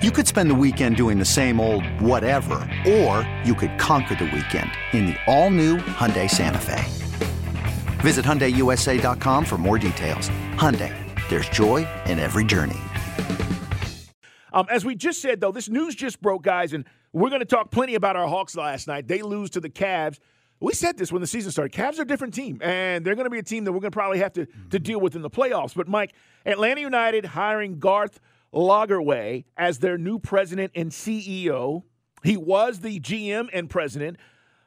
You could spend the weekend doing the same old whatever, or you could conquer the weekend in the all-new Hyundai Santa Fe. Visit HyundaiUSA.com for more details. Hyundai, there's joy in every journey. Um, as we just said, though, this news just broke, guys, and we're going to talk plenty about our Hawks last night. They lose to the Cavs. We said this when the season started. Cavs are a different team, and they're going to be a team that we're going to probably have to, to deal with in the playoffs. But, Mike, Atlanta United hiring Garth – Lagerwey as their new president and CEO. He was the GM and president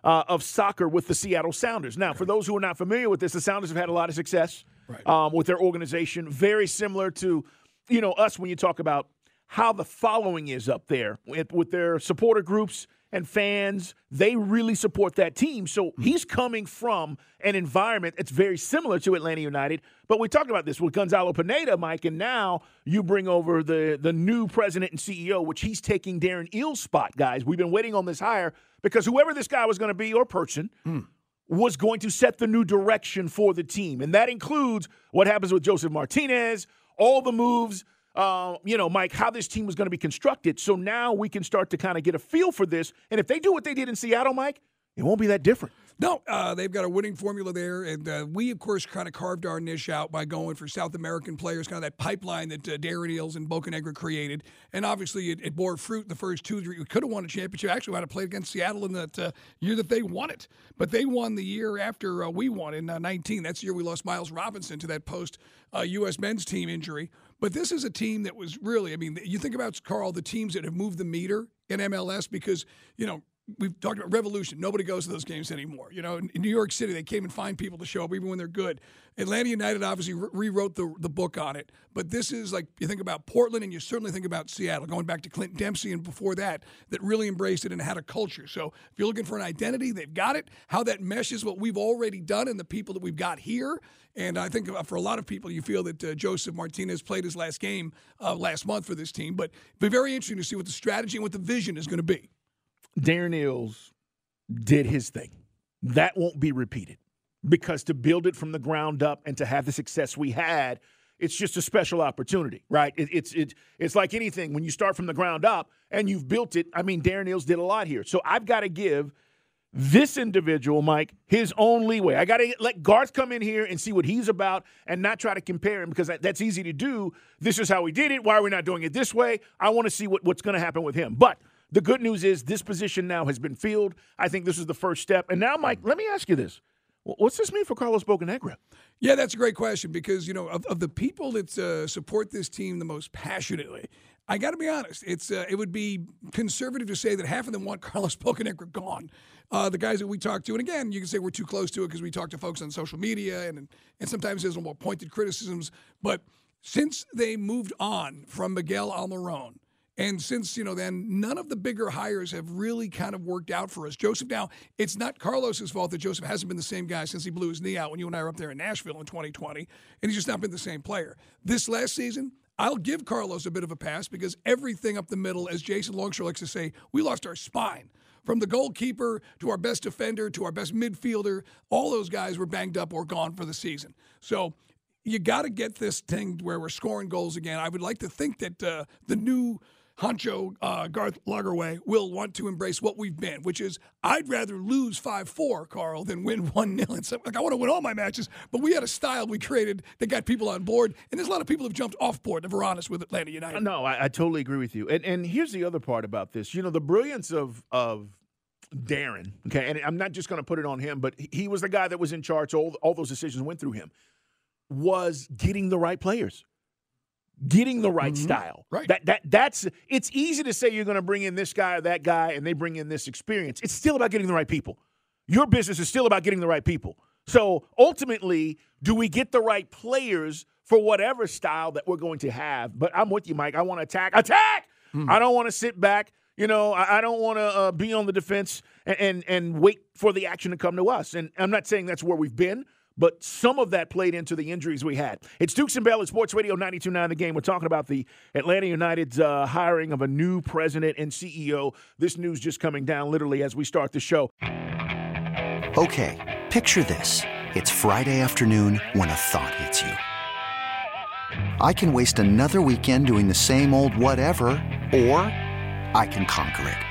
uh, of soccer with the Seattle Sounders. Now, for those who are not familiar with this, the Sounders have had a lot of success right. um, with their organization, very similar to you know us when you talk about how the following is up there with their supporter groups and fans, they really support that team. So mm-hmm. he's coming from an environment that's very similar to Atlanta United. But we talked about this with Gonzalo Pineda, Mike, and now you bring over the, the new president and CEO, which he's taking Darren Eales' spot, guys. We've been waiting on this hire because whoever this guy was going to be or person mm. was going to set the new direction for the team. And that includes what happens with Josef Martinez, all the moves – uh, you know, Mike, how this team was going to be constructed. So now we can start to kind of get a feel for this. And if they do what they did in Seattle, Mike, it won't be that different. No, uh, they've got a winning formula there, and uh, we, of course, kind of carved our niche out by going for South American players, kind of that pipeline that uh, Darren Eales and Bocanegra created, and obviously it, it, bore fruit the first two, three. We could have won a championship. Actually, we had to play against Seattle in that uh, year that they won it, but they won the year after uh, we won in '19. Uh, That's the year we lost Miles Robinson to that post U.S. men's team injury. But this is a team that was really, I mean, you think about Carl, the teams that have moved the meter in MLS because, you know, we've talked about revolution. Nobody goes to those games anymore. You know, in, New York City, they came and find people to show up even when they're good. Atlanta United obviously re- rewrote the, the book on it. But this is like you think about Portland and you certainly think about Seattle, going back to Clint Dempsey and before that, that really embraced it and had a culture. So if you're looking for an identity, they've got it. How that meshes what we've already done and the people that we've got here. And I think for a lot of people, you feel that uh, Josef Martinez played his last game uh, last month for this team. But it'll be very interesting to see what the strategy and what the vision is going to be. Darren Eales did his thing. That won't be repeated because to build it from the ground up and to have the success we had, it's just a special opportunity, right? It, it's it, it's like anything when you start from the ground up and you've built it. I mean, Darren Eales did a lot here, so I've got to give this individual, Mike, his own leeway. I got to let Garth come in here and see what he's about and not try to compare him because that's easy to do. This is how we did it. Why are we not doing it this way? I want to see what, what's going to happen with him. But the good news is this position now has been filled. I think this is the first step. And now, Mike, let me ask you this. What's this mean for Carlos Bocanegra? Yeah, that's a great question because, you know, of, of the people that uh, support this team the most passionately, I got to be honest. It's uh, it would be conservative to say that half of them want Carlos Bocanegra gone. Uh, the guys that we talk to, and again, you can say we're too close to it because we talk to folks on social media, and and sometimes there's more pointed criticisms. But since they moved on from Miguel Almiron, and since, you know, then none of the bigger hires have really kind of worked out for us. Josef, now, it's not Carlos's fault that Josef hasn't been the same guy since he blew his knee out when you and I were up there in Nashville in 2020, and he's just not been the same player. This last season, I'll give Carlos a bit of a pass because everything up the middle, as Jason Longshore likes to say, we lost our spine. From the goalkeeper to our best defender to our best midfielder, all those guys were banged up or gone for the season. So you got to get this thing where we're scoring goals again. I would like to think that uh, the new Honcho uh, Garth Lagerwey will want to embrace what we've been, which is I'd rather lose 5 4, Carl, than win 1 0. So, like, I want to win all my matches, but we had a style we created that got people on board. And there's a lot of people who've jumped off board, be honest, with Atlanta United. No, I, I totally agree with you. And, and here's the other part about this. You know, the brilliance of, of Darren, okay, and I'm not just going to put it on him, but he was the guy that was in charge. All, all those decisions went through him, was getting the right players getting the right mm-hmm. style. Right. That that that's it's easy to say you're going to bring in this guy or that guy and they bring in this experience. It's still about getting the right people. Your business is still about getting the right people. So ultimately, do we get the right players for whatever style that we're going to have? But I'm with you, Mike. I want to attack. Attack! Mm-hmm. I don't want to sit back. You know, I, I don't want to uh, be on the defense and, and and wait for the action to come to us. And I'm not saying that's where we've been but some of that played into the injuries we had. It's Dukes and Bell at Sports Radio 92.9 The Game. We're talking about the Atlanta United's uh, hiring of a new president and CEO. This news just coming down literally as we start the show. Okay, picture this. It's Friday afternoon when a thought hits you. I can waste another weekend doing the same old whatever or I can conquer it.